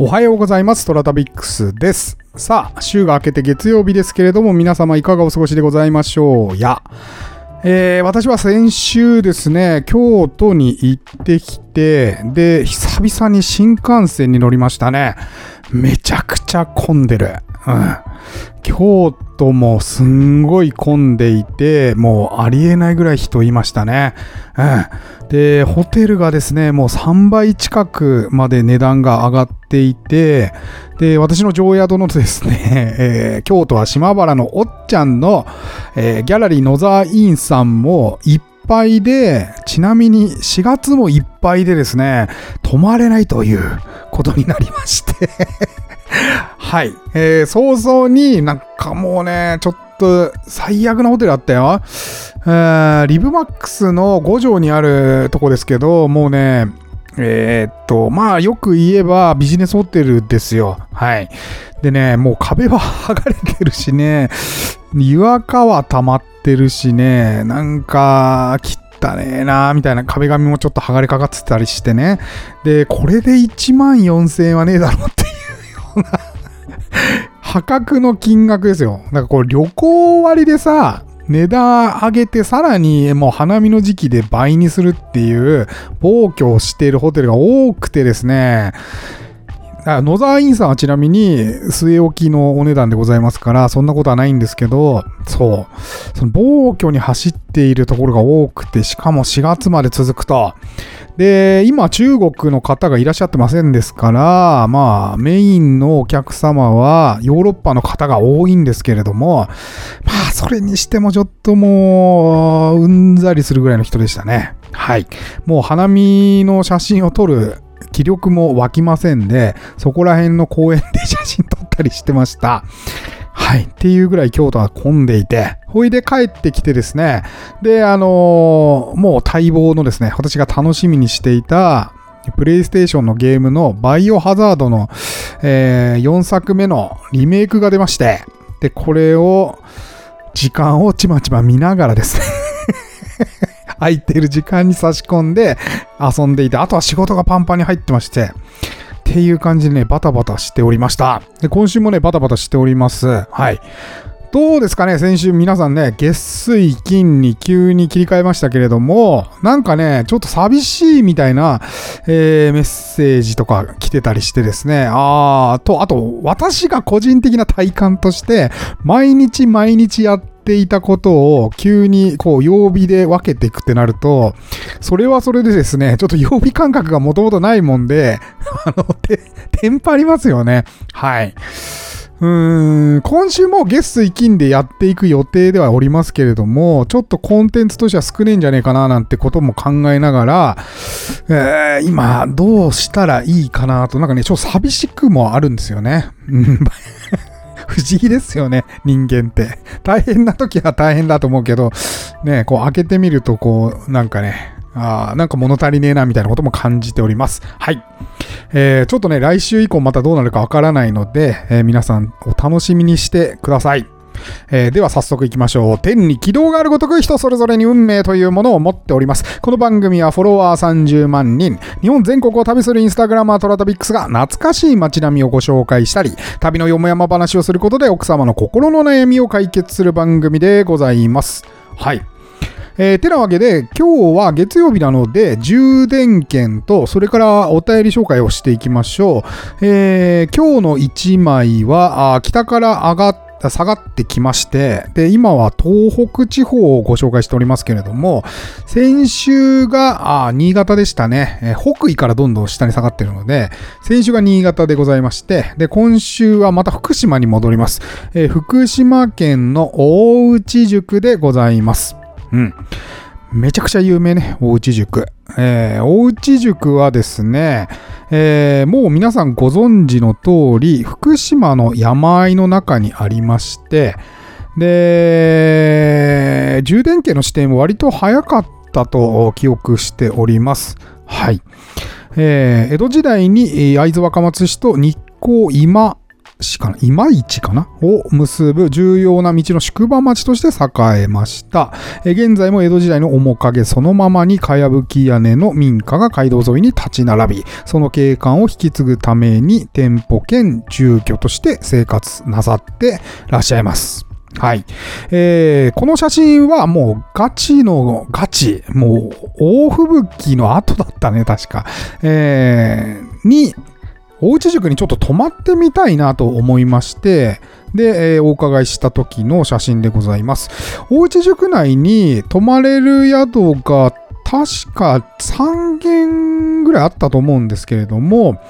おはようございます。トラタビックスです。さあ、週が明けて月曜日ですけれども、皆様いかがお過ごしでございましょうや。えー私は先週ですね、京都に行ってきて、で、久々に新幹線に乗りましたね。めちゃくちゃ混んでる。うん。京都もうすんごい混んでいて、もうありえないぐらい人いましたね。うん。で、ホテルがですね、もう3倍近くまで値段が上がっていて、で、私の常宿のですね、えー京都は島原のおっちゃんの、えーギャラリー野沢委員さんもいっぱいで、ちなみに4月もいっぱいでですね、泊まれないということになりまして、はい。えー早々になんかもうね、ちょっと最悪なホテルあったよ。えーリブマックスの5条にあるとこですけど、もうね、えーっと、まあよく言えばビジネスホテルですよ。はい。でね、もう壁は剥がれてるしね、岩は溜まってるしね、なんか、汚ねえなみたいな壁紙もちょっと剥がれかかってたりしてね。で、これで1万4000円はねえだろうっていうような 破格の金額ですよ。なんかこれ旅行割でさ、値段上げてさらにもう花見の時期で倍にするっていう暴挙をしているホテルが多くてですね、あ野沢院さんはちなみに据え置きのお値段でございますから、そんなことはないんですけど、そう、その暴挙に走っているところが多くて、しかも4月まで続くと。で、今中国の方がいらっしゃってませんですから、まあメインのお客様はヨーロッパの方が多いんですけれども、まあそれにしてもちょっともう、うんざりするぐらいの人でしたね。はい。もう花見の写真を撮る気力も湧きませんで、そこら辺の公園で写真撮ったりしてました。はい。っていうぐらい京都は混んでいて、ほいで帰ってきてですね、で、あのーもう待望のですね、私が楽しみにしていた、プレイステーションのゲームのバイオハザードの、え4作目のリメイクが出まして、で、これを、時間をちまちま見ながらですね、空いてる時間に差し込んで遊んでいて、あとは仕事がパンパンに入ってまして、っていう感じでね、バタバタしておりました。で、今週もね、バタバタしております。はい。どうですかね先週皆さんね、月水金に急に切り替えましたけれども、なんかね、ちょっと寂しいみたいな、えーメッセージとか来てたりしてですね、あーと、あと、私が個人的な体感として、毎日毎日やってていたことを急にこう曜日で分けていくってなると、それはそれでですね、ちょっと曜日感覚がもともとないもんで、あの、て、テンパりますよね。はい。うーん、今週も月水金でやっていく予定ではおりますけれども、ちょっとコンテンツとしては少ねえんじゃねえかななんてことも考えながら、えー今どうしたらいいかなと、なんかね、ちょっと寂しくもあるんですよね。不思議ですよね、人間って。大変な時は大変だと思うけど、ね、こう開けてみると、こう、なんかね、あなんか物足りねえなみたいなことも感じております。はい。えーちょっとね、来週以降またどうなるかわからないので、えー皆さんお楽しみにしてください。えーでは早速行きましょう。天に軌道があるごとく人それぞれに運命というものを持っております。この番組はフォロワー30万人、日本全国を旅するインスタグラマートラタビックスが懐かしい街並みをご紹介したり、旅のよもやま話をすることで奥様の心の悩みを解決する番組でございます。はい。えーてなわけで、今日は月曜日なので、充電券と、それからお便り紹介をしていきましょう。えー今日の1枚は、北から上がっ下がってきまして、で、今は東北地方をご紹介しておりますけれども、先週が、あ新潟でしたね、え北緯からどんどん下に下がってるので、先週が新潟でございまして、で、今週はまた福島に戻ります。えー福島県の大内塾でございます。うん。めちゃくちゃ有名ね、大内塾。えー大内塾はですね、えーもう皆さんご存知の通り、福島の山あいの中にありまして、で、充電器の視点も割と早かったと記憶しております。はい。えー江戸時代に会津若松市と日光今市かな今市かな？を結ぶ重要な道の宿場町として栄えました。え現在も江戸時代の面影そのままにかやぶき屋根の民家が街道沿いに立ち並び、その景観を引き継ぐために店舗兼住居として生活なさってらっしゃいます。はい。えー、この写真はもうガチのガチ、もう大吹雪の後だったね、確か。えー、に、おうち塾にちょっと泊まってみたいなと思いまして、で、えー、お伺いした時の写真でございます。おうち塾内に泊まれる宿が確か3軒ぐらいあったと思うんですけれども、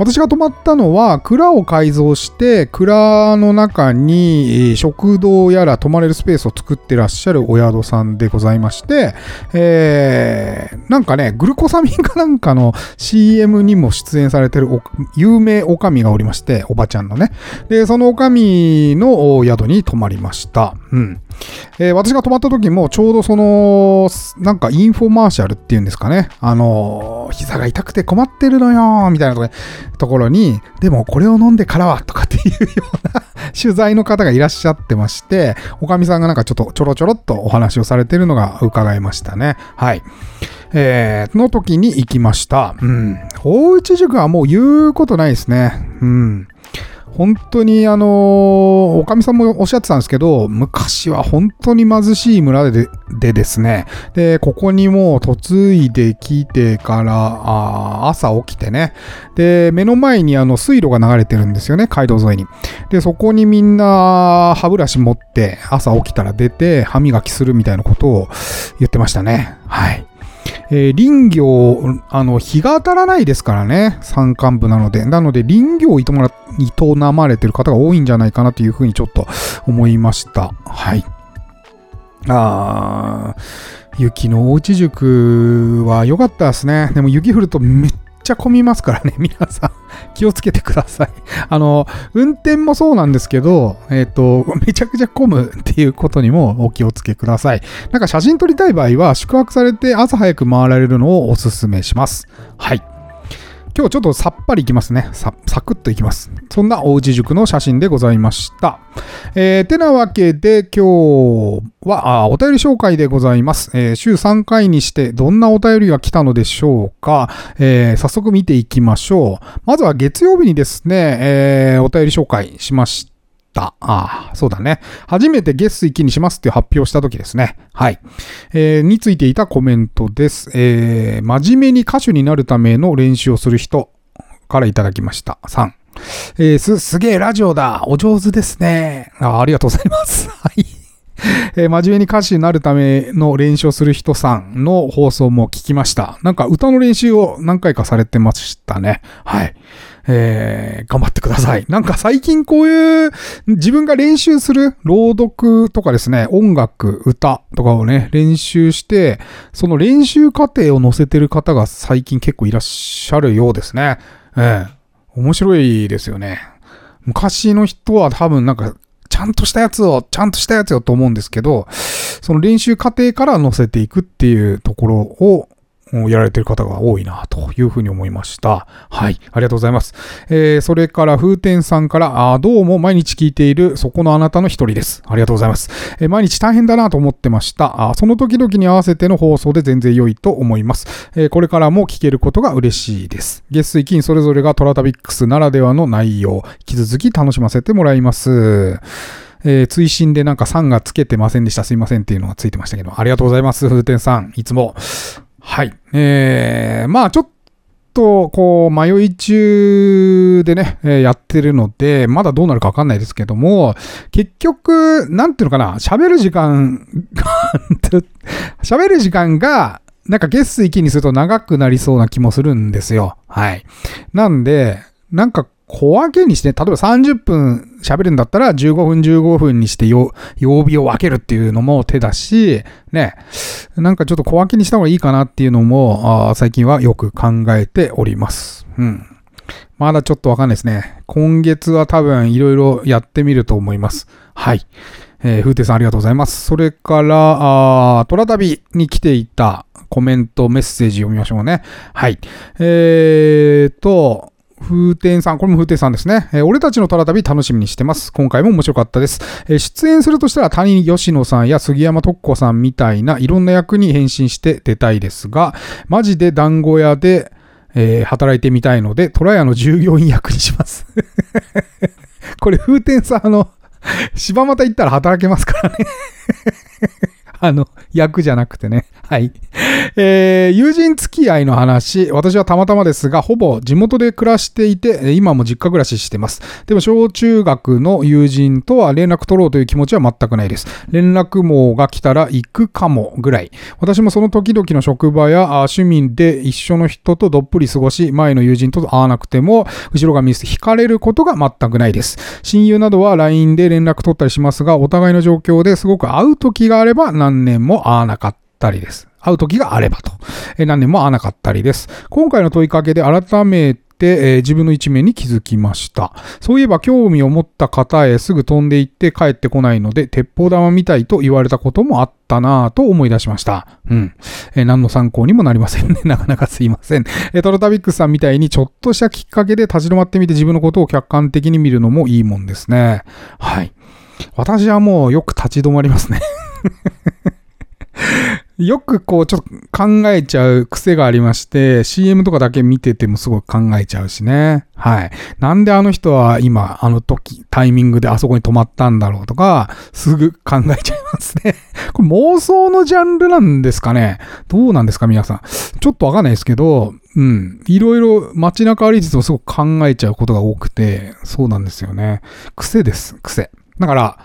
私が泊まったのは、蔵を改造して、蔵の中に食堂やら泊まれるスペースを作ってらっしゃるお宿さんでございまして、えー、なんかね、グルコサミンかなんかの CM にも出演されてる有名おかみがおりまして、おばちゃんのね。で、そのおかみの宿に泊まりました。うん。えー、私が泊まった時もちょうどその、なんかインフォマーシャルっていうんですかね。あの、膝が痛くて困ってるのよみたいなとこでところに、でもこれを飲んでからはとかっていうような 取材の方がいらっしゃってまして、おかみさんがなんかちょっとちょろちょろっとお話をされてるのが伺いましたね。はい。えー、の時に行きました。うん。大内塾はもう言うことないですね。うん。本当にあのおかみさんもおっしゃってたんですけど、昔は本当に貧しい村ででですね、で、ここにもう嫁いできてから、あ朝起きてね、で、目の前にあの水路が流れてるんですよね、街道沿いに。で、そこにみんな歯ブラシ持って朝起きたら出て歯磨きするみたいなことを言ってましたね。はい。えー、林業、あの、日が当たらないですからね、山間部なので。なので、林業を営まれてる方が多いんじゃないかなというふうにちょっと思いました。はい。あー、雪のおうち塾は良かったですね。でも雪降るとめっちゃ混みますからね、皆さん。気をつけてください。あの、運転もそうなんですけど、えっ、ー、と、めちゃくちゃ混むっていうことにもお気をつけください。なんか写真撮りたい場合は、宿泊されて朝早く回られるのをおすすめします。はい。今日ちょっとさっぱりいきますね。サクッといきます。そんなおうち塾の写真でございました。えー、てなわけで今日はあお便り紹介でございます、えー、週3回にしてどんなお便りが来たのでしょうか、えー、早速見ていきましょう。まずは月曜日にですね、えー、お便り紹介しました。ああ、そうだね。初めて月水金にしますって発表した時ですね。はい。えー、についていたコメントです。えー、真面目に歌手になるための練習をする人からいただきました。3。えー、す、すげえラジオだ。お上手ですね。あありがとうございます。はい。えー、真面目に歌手になるための練習をする人さんの放送も聞きました。なんか歌の練習を何回かされてましたね。はい。えー、頑張ってください。なんか最近こういう自分が練習する朗読とかですね、音楽、歌とかをね、練習して、その練習過程を載せてる方が最近結構いらっしゃるようですね。えー、面白いですよね。昔の人は多分なんか、ちゃんとしたやつを、ちゃんとしたやつよと思うんですけど、その練習過程から載せていくっていうところをやられている方が多いなというふうに思いました。はい。ありがとうございます。えー、それから風天さんから、あどうも毎日聞いているそこのあなたの一人です。ありがとうございます。えー、毎日大変だなと思ってました。あその時々に合わせての放送で全然良いと思います。えー、これからも聞けることが嬉しいです。月水金それぞれがトラタビックスならではの内容、引き続き楽しませてもらいます。えー、追伸でなんか3がつけてませんでした。すいませんっていうのがついてましたけど、ありがとうございます。風天さん。いつも。はい。えー、まあちょっと、こう、迷い中でね、え、やってるので、まだどうなるかわかんないですけども、結局、なんていうのかな、喋る時間が 喋る時間が、なんか月水金にすると長くなりそうな気もするんですよ。はい。なんで、なんか小分けにして、例えば30分喋るんだったら15分15分にして曜日を分けるっていうのも手だし、ね、なんかちょっと小分けにした方がいいかなっていうのも、あ最近はよく考えております。うん。まだちょっとわかんないですね。今月は多分いろいろやってみると思います。はい。えー、風亭さんありがとうございます。それから、あトラ旅に来ていたコメント、メッセージ読みましょうね。はい。えーと、風天さん、これも風天さんですね。えー、俺たちの虎旅楽しみにしてます。今回も面白かったです。えー、出演するとしたら谷吉野さんや杉山徳子さんみたいないろんな役に変身して出たいですが、マジで団子屋で、えー、働いてみたいので、虎屋の従業員役にします これ、風天さん、あの、柴又行ったら働けますからね あの、役じゃなくてね。はい。えー、友人付き合いの話、私はたまたまですが、ほぼ地元で暮らしていて、今も実家暮らししてます。でも、小中学の友人とは連絡取ろうという気持ちは全くないです。連絡網が来たら行くかもぐらい。私もその時々の職場や趣味で一緒の人とどっぷり過ごし、前の友人と会わなくても、後ろ髪引かれることが全くないです。親友などは LINE で連絡取ったりしますが、お互いの状況ですごく会う時があれば何年も会わなかったりです。会う時があればと。何年も会わなかったりです。今回の問いかけで改めてえー、自分の一面に気づきました。そういえば興味を持った方へすぐ飛んで行って帰ってこないので、鉄砲玉みたいと言われたこともあったなぁと思い出しました。うん。えー、何の参考にもなりませんね。なかなかすいません。えー、トロタビックスさんみたいにちょっとしたきっかけで立ち止まってみて自分のことを客観的に見るのもいいもんですね。はい。私はもうよく立ち止まりますねよくこうちょっと考えちゃう癖がありまして、CM とかだけ見ててもすごく考えちゃうしね。はい。なんであの人は今、あの時、タイミングであそこに止まったんだろうとか、すぐ考えちゃいますね。これ妄想のジャンルなんですかねどうなんですか皆さん。ちょっとわかんないですけど、うん。いろいろ街中歩いててもすごく考えちゃうことが多くて、そうなんですよね。癖です。癖。だから、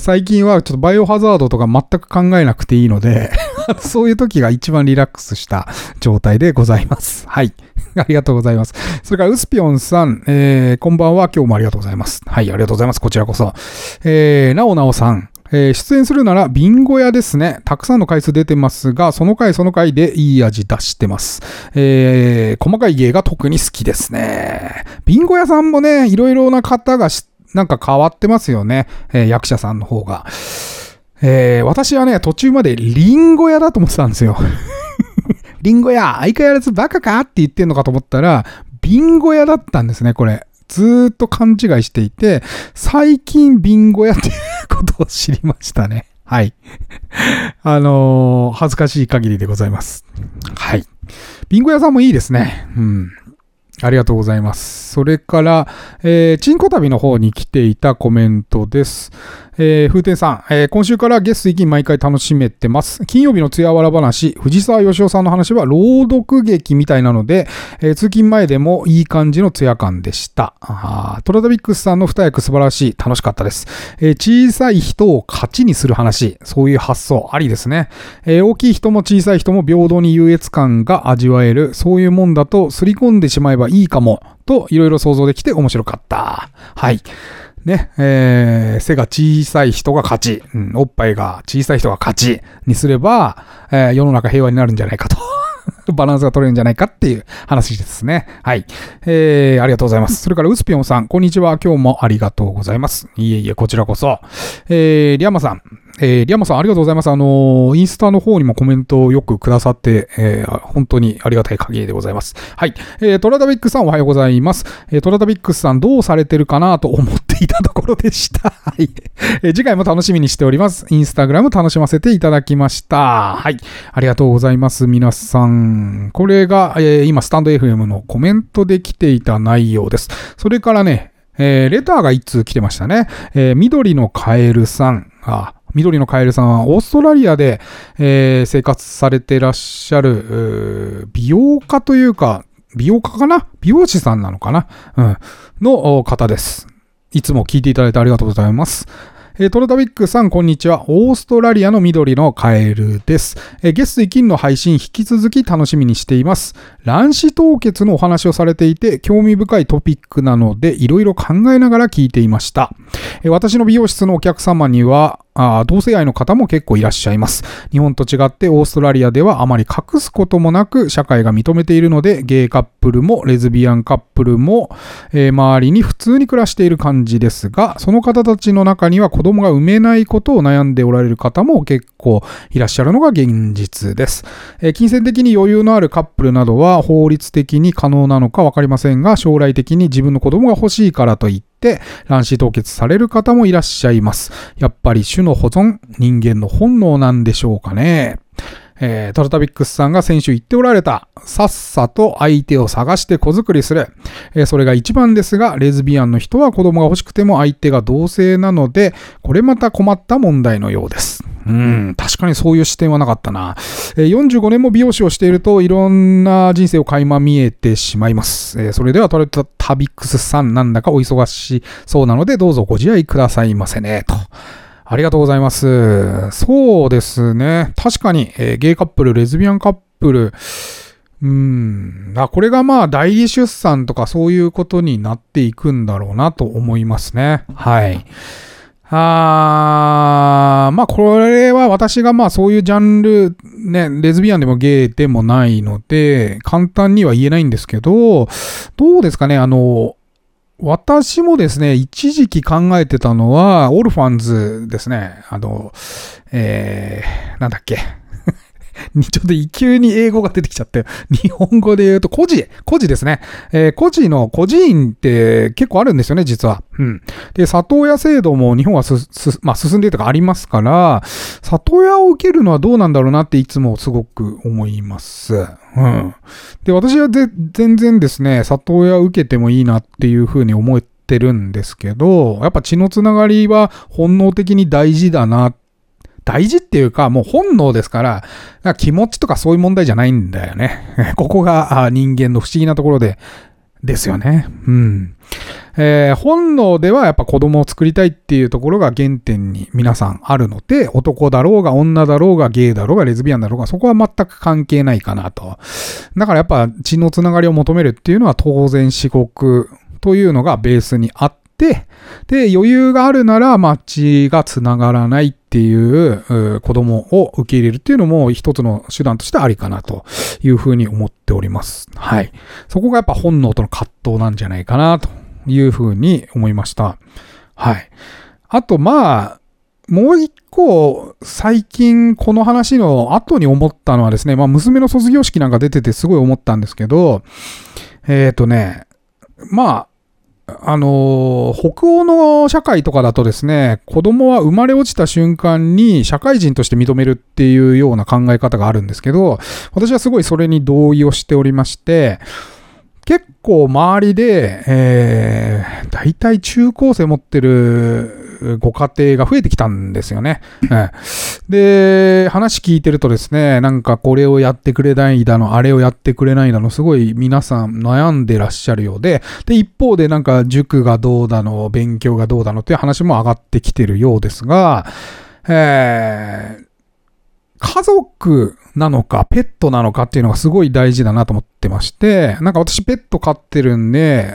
最近はちょっとバイオハザードとか全く考えなくていいので そういう時が一番リラックスした状態でございます。はい。ありがとうございます。それから、ウスピョンさん、えー、こんばんは。今日もありがとうございます。はい、ありがとうございます。こちらこそ。えー、なおなおさん、えー、出演するならビンゴ屋ですね。たくさんの回数出てますが、その回その回でいい味出してます。えー、細かい芸が特に好きですね。ビンゴ屋さんもね、いろいろな方が知ってなんか変わってますよね。えー、役者さんの方が。えー、私はね、途中までリンゴ屋だと思ってたんですよ。リンゴ屋、相変わらずバカかって言ってんのかと思ったら、ビンゴ屋だったんですね、これ。ずーっと勘違いしていて、最近ビンゴ屋っていうことを知りましたね。はい。あのー、恥ずかしい限りでございます。はい。ビンゴ屋さんもいいですね。うん。ありがとうございます。それから、えー、チンコ旅の方に来ていたコメントです。えー、風天さん、えー、今週からゲスト行き毎回楽しめてます。金曜日のつやわら話、藤沢義雄さんの話は朗読劇みたいなので、えー、通勤前でもいい感じのつや感でした。あトラダビックスさんの二役素晴らしい、楽しかったです。えー、小さい人を勝ちにする話、そういう発想ありですね。えー、大きい人も小さい人も平等に優越感が味わえる、そういうもんだとすり込んでしまえばいいかも、といろいろ想像できて面白かった。はい。ね、えー、背が小さい人が勝ち、うん、おっぱいが小さい人が勝ちにすれば、えー、世の中平和になるんじゃないかと。バランスが取れるんじゃないかっていう話ですね。はい。えー、ありがとうございます。それから、ウスピオンさん、こんにちは。今日もありがとうございます。いえいえ、こちらこそ。えー、リアマさん、えー、リアマさんありがとうございます。あのー、インスタの方にもコメントをよくくださって、えー、本当にありがたい限りでございます。はい。えー、トラタビックさんおはようございます。えー、トラタビックスさんどうされてるかなと思っていたところでした。はい。えー、次回も楽しみにしております。インスタグラム楽しませていただきました。はい。ありがとうございます。皆さん。これが、えー、今、スタンド FM のコメントで来ていた内容です。それからね、えー、レターが一通来てましたね。えー、緑のカエルさん。あ、緑のカエルさんはオーストラリアで、えー、生活されてらっしゃる、美容家というか、美容家かな？美容師さんなのかな？うん。の方です。いつも聞いていただいてありがとうございます。えー、トロタビックさん、こんにちは。オーストラリアの緑のカエルです。えー、ゲスト金の配信、引き続き楽しみにしています。卵子凍結のお話をされていて、興味深いトピックなので、いろいろ考えながら聞いていました。えー、私の美容室のお客様には、あ同性愛の方も結構いらっしゃいます。日本と違ってオーストラリアではあまり隠すこともなく社会が認めているので、ゲイカップルもレズビアンカップルも、えー、周りに普通に暮らしている感じですが、その方たちの中には子供が産めないことを悩んでおられる方も結構いらっしゃるのが現実です。えー、金銭的に余裕のあるカップルなどは法律的に可能なのかわかりませんが、将来的に自分の子供が欲しいからといって、卵子凍結される方もいらっしゃいます。やっぱり種の保存、人間の本能なんでしょうかね。えー、トラタビックスさんが先週言っておられた、さっさと相手を探して子作りする。えー、それが一番ですが、レズビアンの人は子供が欲しくても相手が同性なので、これまた困った問題のようです。うん、確かにそういう視点はなかったな。えー、45年も美容師をしていると、いろんな人生を垣間見えてしまいます。えー、それではトラタビックスさんなんだかお忙しそうなので、どうぞご自愛くださいませね、と。ありがとうございます。そうですね。確かに、えー、ゲイカップル、レズビアンカップル、うん。あ、これがまあ代理出産とかそういうことになっていくんだろうなと思いますね。はい。あー、まあこれは私がまあそういうジャンル、ね、レズビアンでもゲイでもないので、簡単には言えないんですけど、どうですかね、あの、私もですね、一時期考えてたのは、オルファンズですね。あの、えー、なんだっけ。ちょっと急に英語が出てきちゃって、日本語で言うと、孤児、孤児ですね。えー、孤児の孤児院って結構あるんですよね、実は。うん。で、里親制度も日本はす、す、まあ、進んでるとかありますから、里親を受けるのはどうなんだろうなっていつもすごく思います。うん。で、私は全然ですね、里親受けてもいいなっていうふうに思ってるんですけど、やっぱ血のつながりは本能的に大事だなって大事っていうか、もう本能ですから、気持ちとかそういう問題じゃないんだよね。ここが人間の不思議なところで、ですよね。うん。えー、本能ではやっぱ子供を作りたいっていうところが原点に皆さんあるので、男だろうが女だろうがゲイだろうがレズビアンだろうが、そこは全く関係ないかなと。だからやっぱ血のつながりを求めるっていうのは当然至極というのがベースにあって、で、余裕があるなら、まあ、血がつながらないっていう子供を受け入れるっていうのも一つの手段としてありかなというふうに思っております。はい。そこがやっぱ本能との葛藤なんじゃないかなというふうに思いました。はい。あと、まあ、もう一個、最近この話の後に思ったのはですね、まあ娘の卒業式なんか出ててすごい思ったんですけど、えっ、ー、とね、まあ、あの北欧の社会とかだとですね、子供は生まれ落ちた瞬間に社会人として認めるっていうような考え方があるんですけど、私はすごいそれに同意をしておりまして、結構周りで、えー、大体中高生持ってるご家庭が増えてきたんですよね。で、話聞いてるとですね、なんかこれをやってくれないだの、あれをやってくれないだの、すごい皆さん悩んでらっしゃるようで、で、一方でなんか塾がどうだの、勉強がどうだのっていう話も上がってきてるようですが、えー、家族なのか、ペットなのかっていうのがすごい大事だなと思ってまして、なんか私ペット飼ってるんで、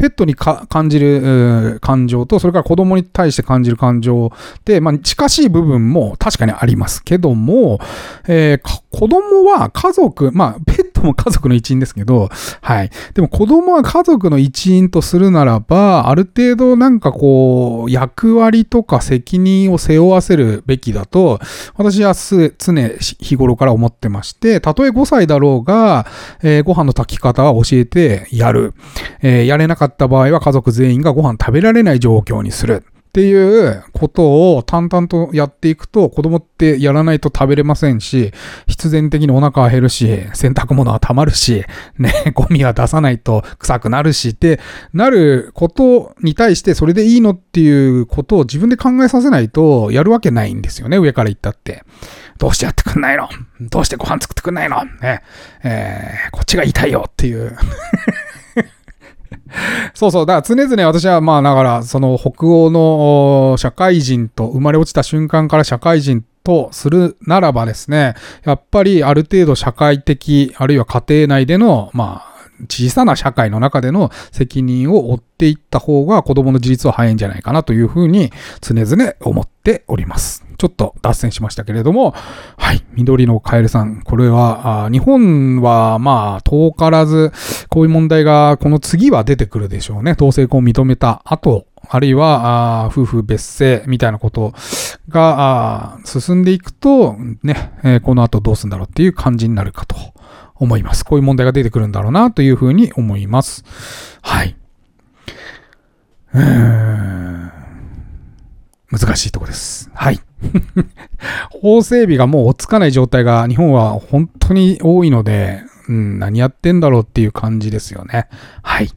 ペットに感じる感情と、それから子供に対して感じる感情って、まあ、近しい部分も確かにありますけども、えー、子供は家族、まあ、ペットも家族の一員ですけど、はい。でも子供は家族の一員とするならば、ある程度なんかこう、役割とか責任を背負わせるべきだと、私は常日頃から思ってまして、たとえ5歳だろうが、えー、ご飯の炊き方は教えてやる。えー、やれなかった場合は家族全員がご飯食べられない状況にする。っていうことを淡々とやっていくと子供ってやらないと食べれませんし、必然的にお腹は減るし、洗濯物は溜まるし、ね、ゴミは出さないと臭くなるしってなることに対してそれでいいのっていうことを自分で考えさせないとやるわけないんですよね、上から言ったって。どうしてやってくんないの？どうしてご飯作ってくんないの？ね、えー、こっちが痛いよっていう。そうそう。だから常々私はまあだからその北欧の社会人と生まれ落ちた瞬間から社会人とするならばですね、やっぱりある程度社会的、あるいは家庭内での、まあ、小さな社会の中での責任を負っていった方が子供の自立は早いんじゃないかなというふうに常々思っております。ちょっと脱線しましたけれども、はい、緑のカエルさん、これは、あ日本はまあ遠からず、こういう問題がこの次は出てくるでしょうね。同性婚を認めた後、あるいは、夫婦別姓みたいなことが進んでいくと、ね、えー、この後どうするんだろうっていう感じになるかと思います。こういう問題が出てくるんだろうなというふうに思います。はい。うーん難しいとこです。はい。法整備がもう追っつかない状態が日本は本当に多いので、うん、何やってんだろうっていう感じですよね。はい。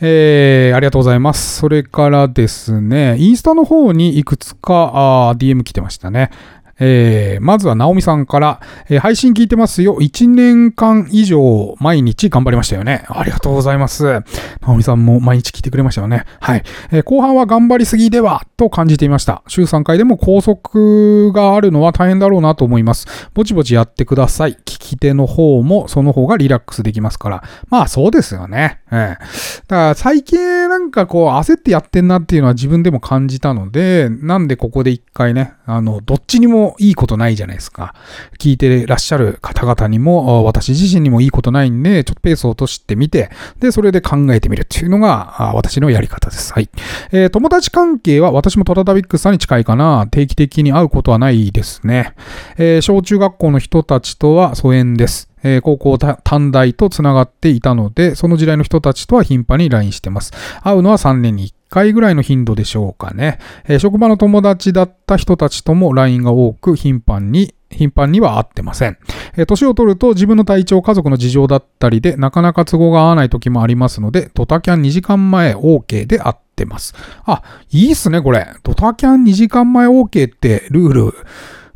えー、ありがとうございます。それからですね、インスタの方にいくつかあ DM 来てましたね。えー、まずは、ナオミさんから、えー、配信聞いてますよ。1年間以上、毎日頑張りましたよね。ありがとうございます。ナオミさんも毎日聞いてくれましたよね。はい。えー、後半は頑張りすぎでは、と感じていました。週3回でも拘束があるのは大変だろうなと思います。ぼちぼちやってください。聞き手の方も、その方がリラックスできますから。まあ、そうですよね。ええだから最近なんかこう焦ってやってんなっていうのは自分でも感じたので、なんでここで一回ね、あの、どっちにもいいことないじゃないですか。聞いてらっしゃる方々にも、私自身にもいいことないんで、ちょっとペースを落としてみて、で、それで考えてみるっていうのが私のやり方です。はい。えー、友達関係は私もトラタビックスさんに近いかな。定期的に会うことはないですね。えー、小中学校の人たちとは疎遠です。え、高校短大と繋がっていたので、その時代の人たちとは頻繁に LINE してます。会うのは3年に1回ぐらいの頻度でしょうかね。えー、職場の友達だった人たちとも LINE が多く頻繁に頻繁には会ってません。えー、年を取ると自分の体調、家族の事情だったりで、なかなか都合が合わない時もありますので、ドタキャン2時間前 OK で会ってます。あ、いいっすね、これ。ドタキャン2時間前 OK ってルール、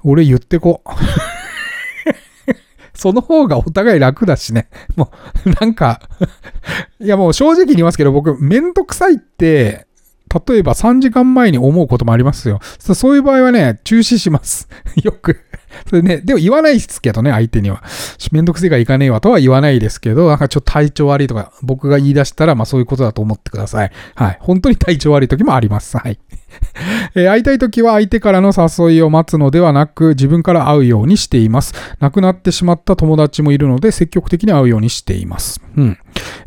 俺言ってこ。その方がお互い楽だしね。もう、なんかいやもう正直に言いますけど、僕、めんどくさいって、例えば3時間前に思うこともありますよ。そういう場合はね、中止します。よくそれね、でも言わないですけどね、相手には。めんどくせえがいかねえわとは言わないですけど、なんかちょっと体調悪いとか、僕が言い出したら、まあそういうことだと思ってください。はい。本当に体調悪い時もあります。はい。えー、会いたい時は相手からの誘いを待つのではなく、自分から会うようにしています。亡くなってしまった友達もいるので、積極的に会うようにしています。うん。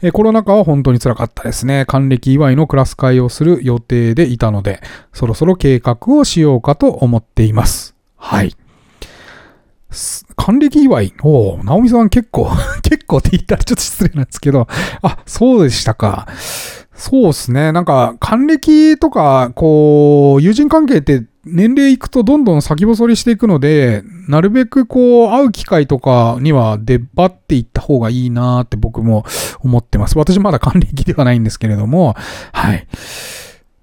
え、コロナ禍は本当に辛かったですね。還暦祝いのクラス会をする予定でいたので、そろそろ計画をしようかと思っています。はい。還暦祝い。おナオミさん結構 結構って言ったらちょっと失礼なんですけど、あ、そうでしたか。そうですね。なんか、還暦とか、こう、友人関係って年齢いくとどんどん先細りしていくので、なるべくこう、会う機会とかには出っ張っていった方がいいなって僕も思ってます。私まだ還暦ではないんですけれども、はい。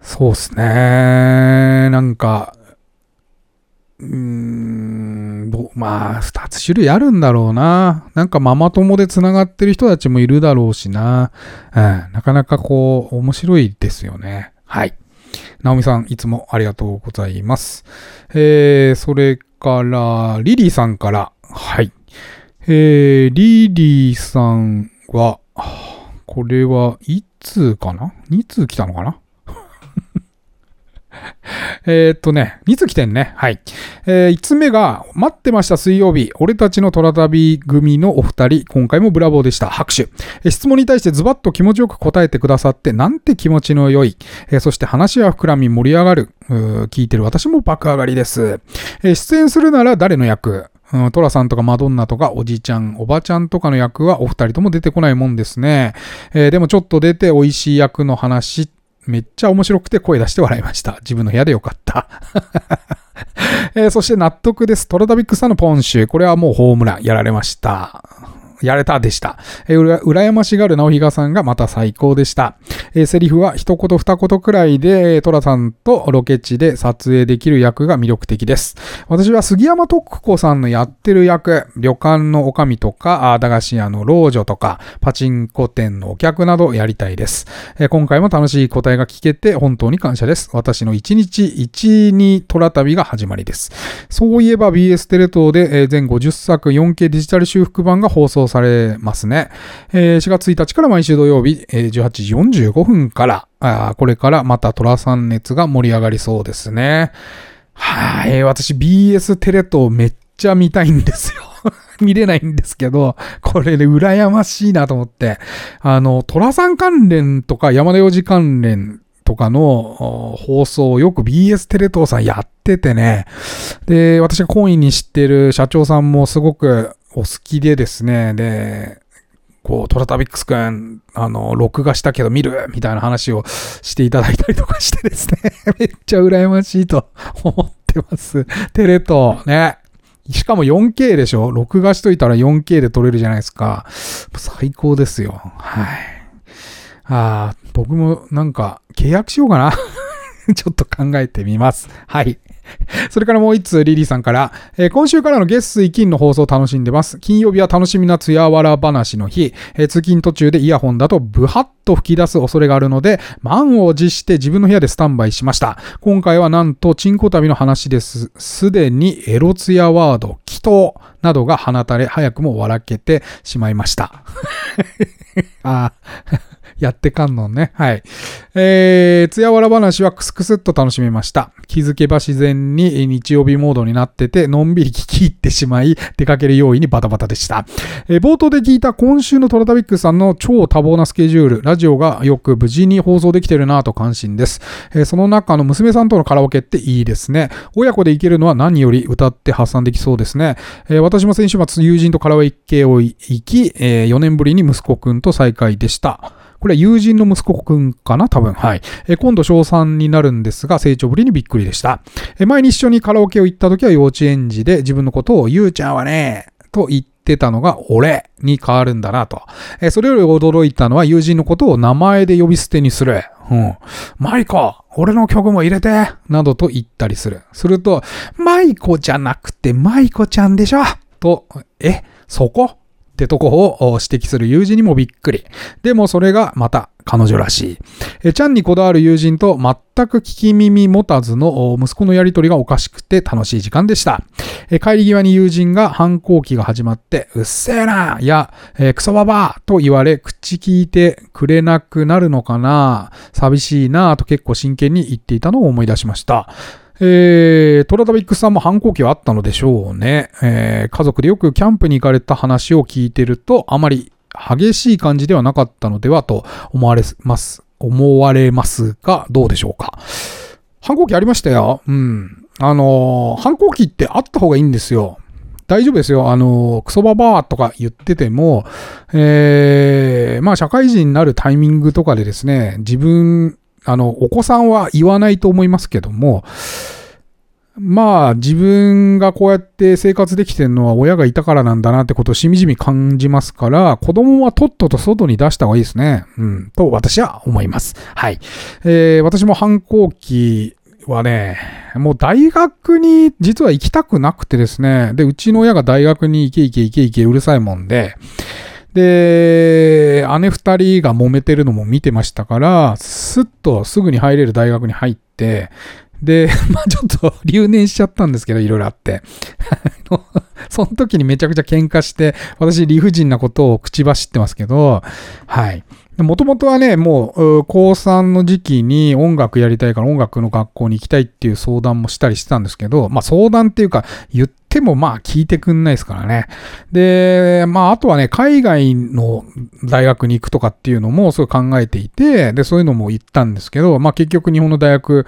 そうですね。なんか、うーん、まあ、二つ種類あるんだろうな。なんかママ友で繋がってる人たちもいるだろうしな。うん、なかなかこう、面白いですよね。はい。ナオミさん、いつもありがとうございます。えー、それから、リリーさんから、はい。えー、リリーさんは、これはいつかな ?2 通来たのかな？えっとね、2つ来てんね。はい。えー、5つ目が、待ってました水曜日。俺たちの虎旅組のお二人、今回もブラボーでした。拍手。えー、質問に対してズバッと気持ちよく答えてくださって、なんて気持ちの良い。えー、そして話は膨らみ盛り上がる。聞いてる私も爆上がりです。えー、出演するなら誰の役？うん、トラさんとかマドンナとかおじいちゃん、おばちゃんとかの役はお二人とも出てこないもんですね。えー、でもちょっと出て美味しい役の話めっちゃ面白くて声出して笑いました。自分の部屋でよかった。えー、そして納得です。トラダビックさんのポンシュ。これはもうホームランやられました。やれたでした。えー、羨ましがる直比賀さんがまた最高でした。えー、セリフは一言二言くらいで、トラさんとロケ地で撮影できる役が魅力的です。私は杉山徳子さんのやってる役、旅館の女将とか、駄菓子屋の老女とか、パチンコ店のお客などやりたいです。えー、今回も楽しい答えが聞けて本当に感謝です。私の一日一にトラ旅が始まりです。そういえば BS テレ東で、え全50作 4K デジタル修復版が放送されますね。え4月1日から毎週土曜日、え18時45分から、あこれからまたトラさん熱が盛り上がりそうですね。はい、私 BS テレ東めっちゃ見たいんですよ。見れないんですけど、これで、羨ましいなと思って。あの、トラさん関連とか山田洋次関連とかの放送をよく BS テレ東さんやっててね。で、私が懇意に知ってる社長さんもすごくお好きでですね。で、こう、トラタビックスくん、あの、録画したけど見るみたいな話をしていただいたりとかしてですね。めっちゃ羨ましいと思ってます。テレ東、ね。しかも 4K でしょ？録画しといたら 4K で撮れるじゃないですか。最高ですよ。はい。ああ、僕もなんか契約しようかな ちょっと考えてみます。はい。それからもう一つ、リリーさんから、えー、今週からの月水金の放送を楽しんでます。金曜日は楽しみなつやわら話の日、えー、通勤途中でイヤホンだとブハッと吹き出す恐れがあるので、満を持して自分の部屋でスタンバイしました。今回はなんと、チンコ旅の話です。すでにエロツヤワード、祈祷などが放たれ、早くも笑けてしまいました。あ やってかんのね。はい。えー、つやわら話はクスクスっと楽しめました。気づけば自然に日曜日モードになってて、のんびり聞き入ってしまい、出かける用意にバタバタでした。えー、冒頭で聞いた今週のトラタビックさんの超多忙なスケジュール、ラジオがよく無事に放送できてるなぁと感心です。えー、その中の娘さんとのカラオケっていいですね。親子で行けるのは何より歌って発散できそうですね。えー、私も先週末友人とカラオケを行き、えー、4年ぶりに息子くんと再会でした。これは友人の息子くんかな？多分。はい。え今度小3になるんですが、成長ぶりにびっくりでした。え前に一緒にカラオケを行った時は幼稚園児で自分のことをゆうちゃんはね、と言ってたのが俺に変わるんだなと。えそれより驚いたのは友人のことを名前で呼び捨てにする。うん。マイコ、俺の曲も入れてなどと言ったりする。すると、マイコじゃなくてマイコちゃんでしょ？と、え、そこ？ってとこを指摘する友人にもびっくり。でもそれがまた彼女らしい。えちゃんにこだわる友人と全く聞き耳持たずの息子のやりとりがおかしくて楽しい時間でした。え帰り際に友人が反抗期が始まって、うっせえなや、えクソババアと言われ、口聞いてくれなくなるのかな寂しいなと結構真剣に言っていたのを思い出しました。えー、トラタビックスさんも反抗期はあったのでしょうね。えー、家族でよくキャンプに行かれた話を聞いてると、あまり激しい感じではなかったのではと思われます、思われますが、どうでしょうか。反抗期ありましたよ。うん。あのー、反抗期ってあった方がいいんですよ。大丈夫ですよ。あの、クソババアとか言ってても、えー、まあ社会人になるタイミングとかでですね、自分あの、お子さんは言わないと思いますけども、まあ自分がこうやって生活できてるのは親がいたからなんだなってことをしみじみ感じますから、子供はとっとと外に出した方がいいですね。うん、と私は思います。はい。えー、私も反抗期はね、もう大学に実は行きたくなくてですね、で、うちの親が大学に行け行け行け行けうるさいもんで、で、姉二人が揉めてるのも見てましたから、すっとすぐに入れる大学に入って、で、まあちょっと留年しちゃったんですけど、いろいろあって。その時にめちゃくちゃ喧嘩して、私理不尽なことを口走ってますけど、はい。もともとはね、もう、高3の時期に音楽やりたいから音楽の学校に行きたいっていう相談もしたりしてたんですけど、まあ相談っていうか、言ってもまあ聞いてくんないですからね。で、まああとはね、海外の大学に行くとかっていうのもすごい考えていて、で、そういうのも言ったんですけど、まあ結局日本の大学、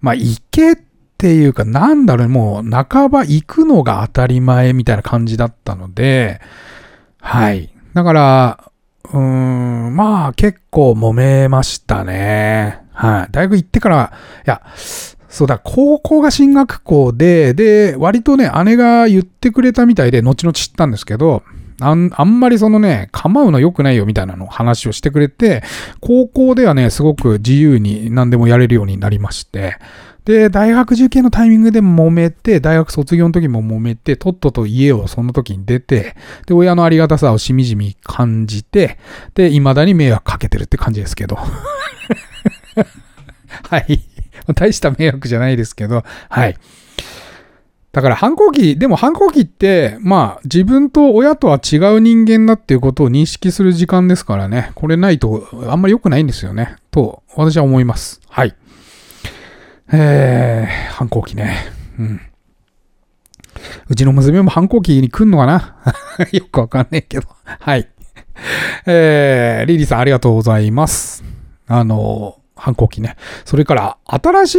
まあ行けっていうか、なんだろう、もう半ば行くのが当たり前みたいな感じだったので、はい。だから、うーん、まあ結構揉めましたね。はい。大学行ってから、いや、そうだ、高校が進学校で、で、割とね、姉が言ってくれたみたいで、後々知ったんですけど、あんあんまりそのね、構うの良くないよみたいなの話をしてくれて、高校ではね、すごく自由に何でもやれるようになりまして、で、大学受験のタイミングで揉めて、大学卒業の時も揉めて、とっとと家をその時に出て、で、親のありがたさをしみじみ感じて、で、未だに迷惑かけてるって感じですけど。はい。大した迷惑じゃないですけど、はい。だから反抗期、でも反抗期って、まあ自分と親とは違う人間だっていうことを認識する時間ですからね。これないとあんまり良くないんですよね。と私は思います。はい。えー、反抗期ね。うん。うちの娘も反抗期に来んのかな？よくわかんねえけど。はい。えー、リリーさんありがとうございます。あの、反抗期ね。それから、新し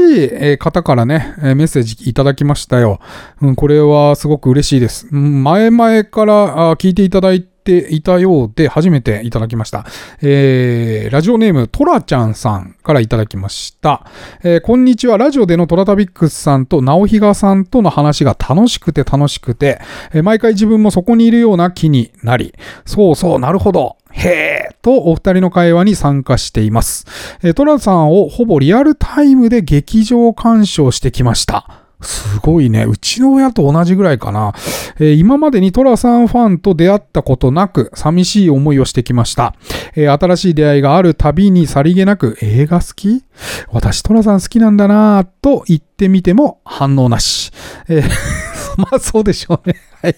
い方からね、メッセージいただきましたよ。うん、これはすごく嬉しいです。前々から聞いていただいていたようで、初めていただきました。えー、ラジオネーム、トラちゃんさんからいただきました。えー、こんにちは。ラジオでのトラタビックスさんと直比嘉さんとの話が楽しくて楽しくて、えー、毎回自分もそこにいるような気になり、そうそう、なるほど。へーとお二人の会話に参加しています。えトラさんをほぼリアルタイムで劇場鑑賞してきました。すごいね。うちの親と同じぐらいかな。えー、今までにトラさんファンと出会ったことなく、寂しい思いをしてきました。えー、新しい出会いがあるたびにさりげなく、映画好き？私トラさん好きなんだなぁと言ってみても反応なし。えー、まあそうでしょうね。はい。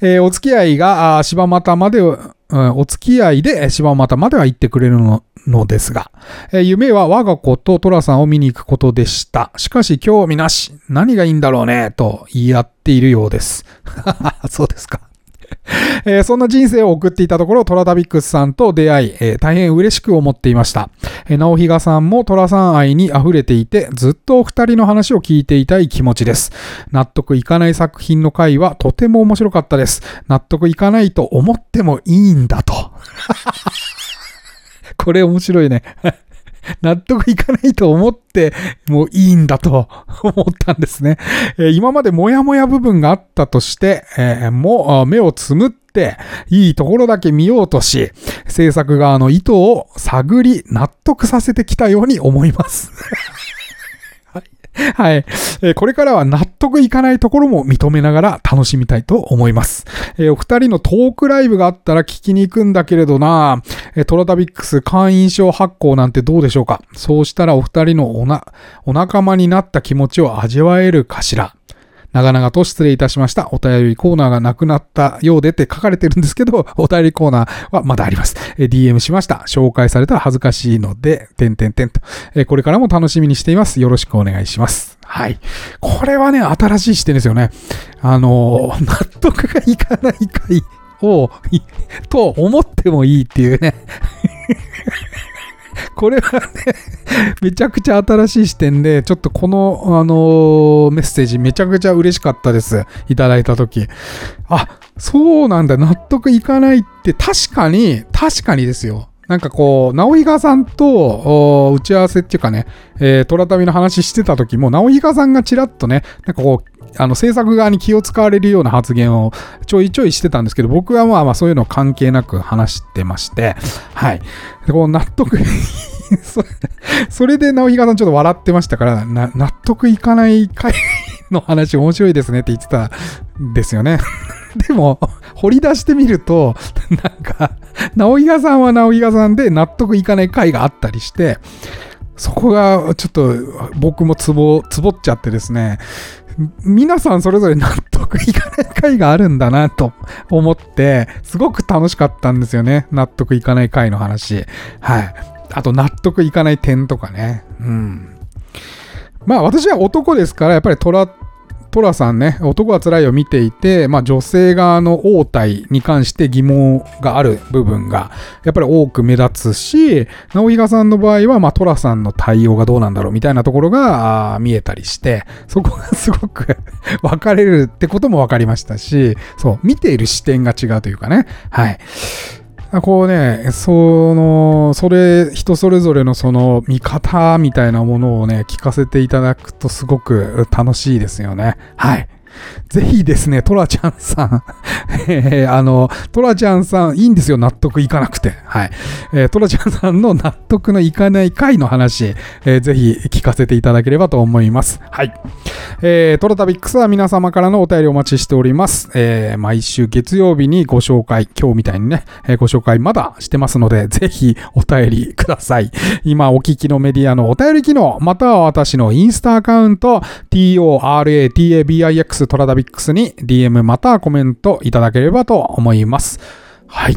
えー、お付き合いがあ柴又まで、うん、お付き合いで柴又までは行ってくれるののですが、えー、夢は我が子と寅さんを見に行くことでした。しかし興味なし。何がいいんだろうね、と言い合っているようです。そうですか。えー、そんな人生を送っていたところ、トラダビックスさんと出会い、えー、大変嬉しく思っていました。えー、直比嘉さんもトラさん愛に溢れていて、ずっとお二人の話を聞いていたい気持ちです。納得いかない作品の回はとても面白かったです。納得いかないと思ってもいいんだと。これ面白いね。納得いかないと思ってもういいんだと 思ったんですね。え今までモヤモヤ部分があったとして、えもう目をつむっていいところだけ見ようとし、制作側の意図を探り納得させてきたように思います。はい。えー、これからは納得いかないところも認めながら楽しみたいと思います。えー、お二人のトークライブがあったら聞きに行くんだけれどな、えー、トラタビックス会員証発行なんてどうでしょうかそうしたらお二人のおな、お仲間になった気持ちを味わえるかしら長々と失礼いたしました。お便りコーナーがなくなったようでって書かれてるんですけど、お便りコーナーはまだあります。DM しました。紹介されたら恥ずかしいので、てんてんてんと。これからも楽しみにしています。よろしくお願いします。はい。これはね、新しい視点ですよね。あの、納得がいかない回を、と思ってもいいっていうね。これはね、めちゃくちゃ新しい視点で、ちょっとこの、あのー、メッセージめちゃくちゃ嬉しかったです。いただいたとき。あ、そうなんだ、納得いかないって確かに、確かにですよ。なんかこう、直比嘉さんと打ち合わせっていうかね、えー、トラタミの話してた時も、直比嘉さんがちらっとね、なんかこう、あの制作側に気を使われるような発言をちょいちょいしてたんですけど、僕はまあまあそういうの関係なく話してまして、はい。こう納得 それで直比嘉さんちょっと笑ってましたから、納得いかない回の話面白いですねって言ってたんですよね。でも、掘り出してみると、なんか、直比嘉さんは直比嘉さんで納得いかない回があったりして、そこがちょっと僕もツボ、ツボっちゃってですね、皆さんそれぞれ納得いかない回があるんだなと思って、すごく楽しかったんですよね。納得いかない回の話。はい。あと納得いかない点とかね。うん。まあ私は男ですから、やっぱりトラトラさんね、男は辛いを見ていて、まあ、女性側の応対に関して疑問がある部分がやっぱり多く目立つし、直比嘉さんの場合は、まあ、トラさんの対応がどうなんだろうみたいなところが見えたりして、そこがすごく 分かれるってことも分かりましたし、そう、見ている視点が違うというかね、はい。こうね、その、それ、人それぞれのその見方みたいなものをね、聞かせていただくとすごく楽しいですよね。はい。ぜひですね、トラちゃんさん、えー、あの、トラちゃんさん、いいんですよ、納得いかなくて。はい。えー、トラちゃんさんの納得のいかない回の話、えー、ぜひ聞かせていただければと思います。はい。えー、トラタビックスは皆様からのお便りお待ちしております。えー、毎週月曜日にご紹介、今日みたいにね、えー、ご紹介まだしてますので、ぜひお便りください。今お聞きのメディアのお便り機能、または私のインスタアカウント、TORATABIX トラダビックスに DM またコメントいただければと思います。はい。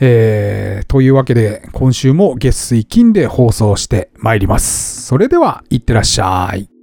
えー、というわけで、今週も月水金で放送してまいります。それでは、いってらっしゃい。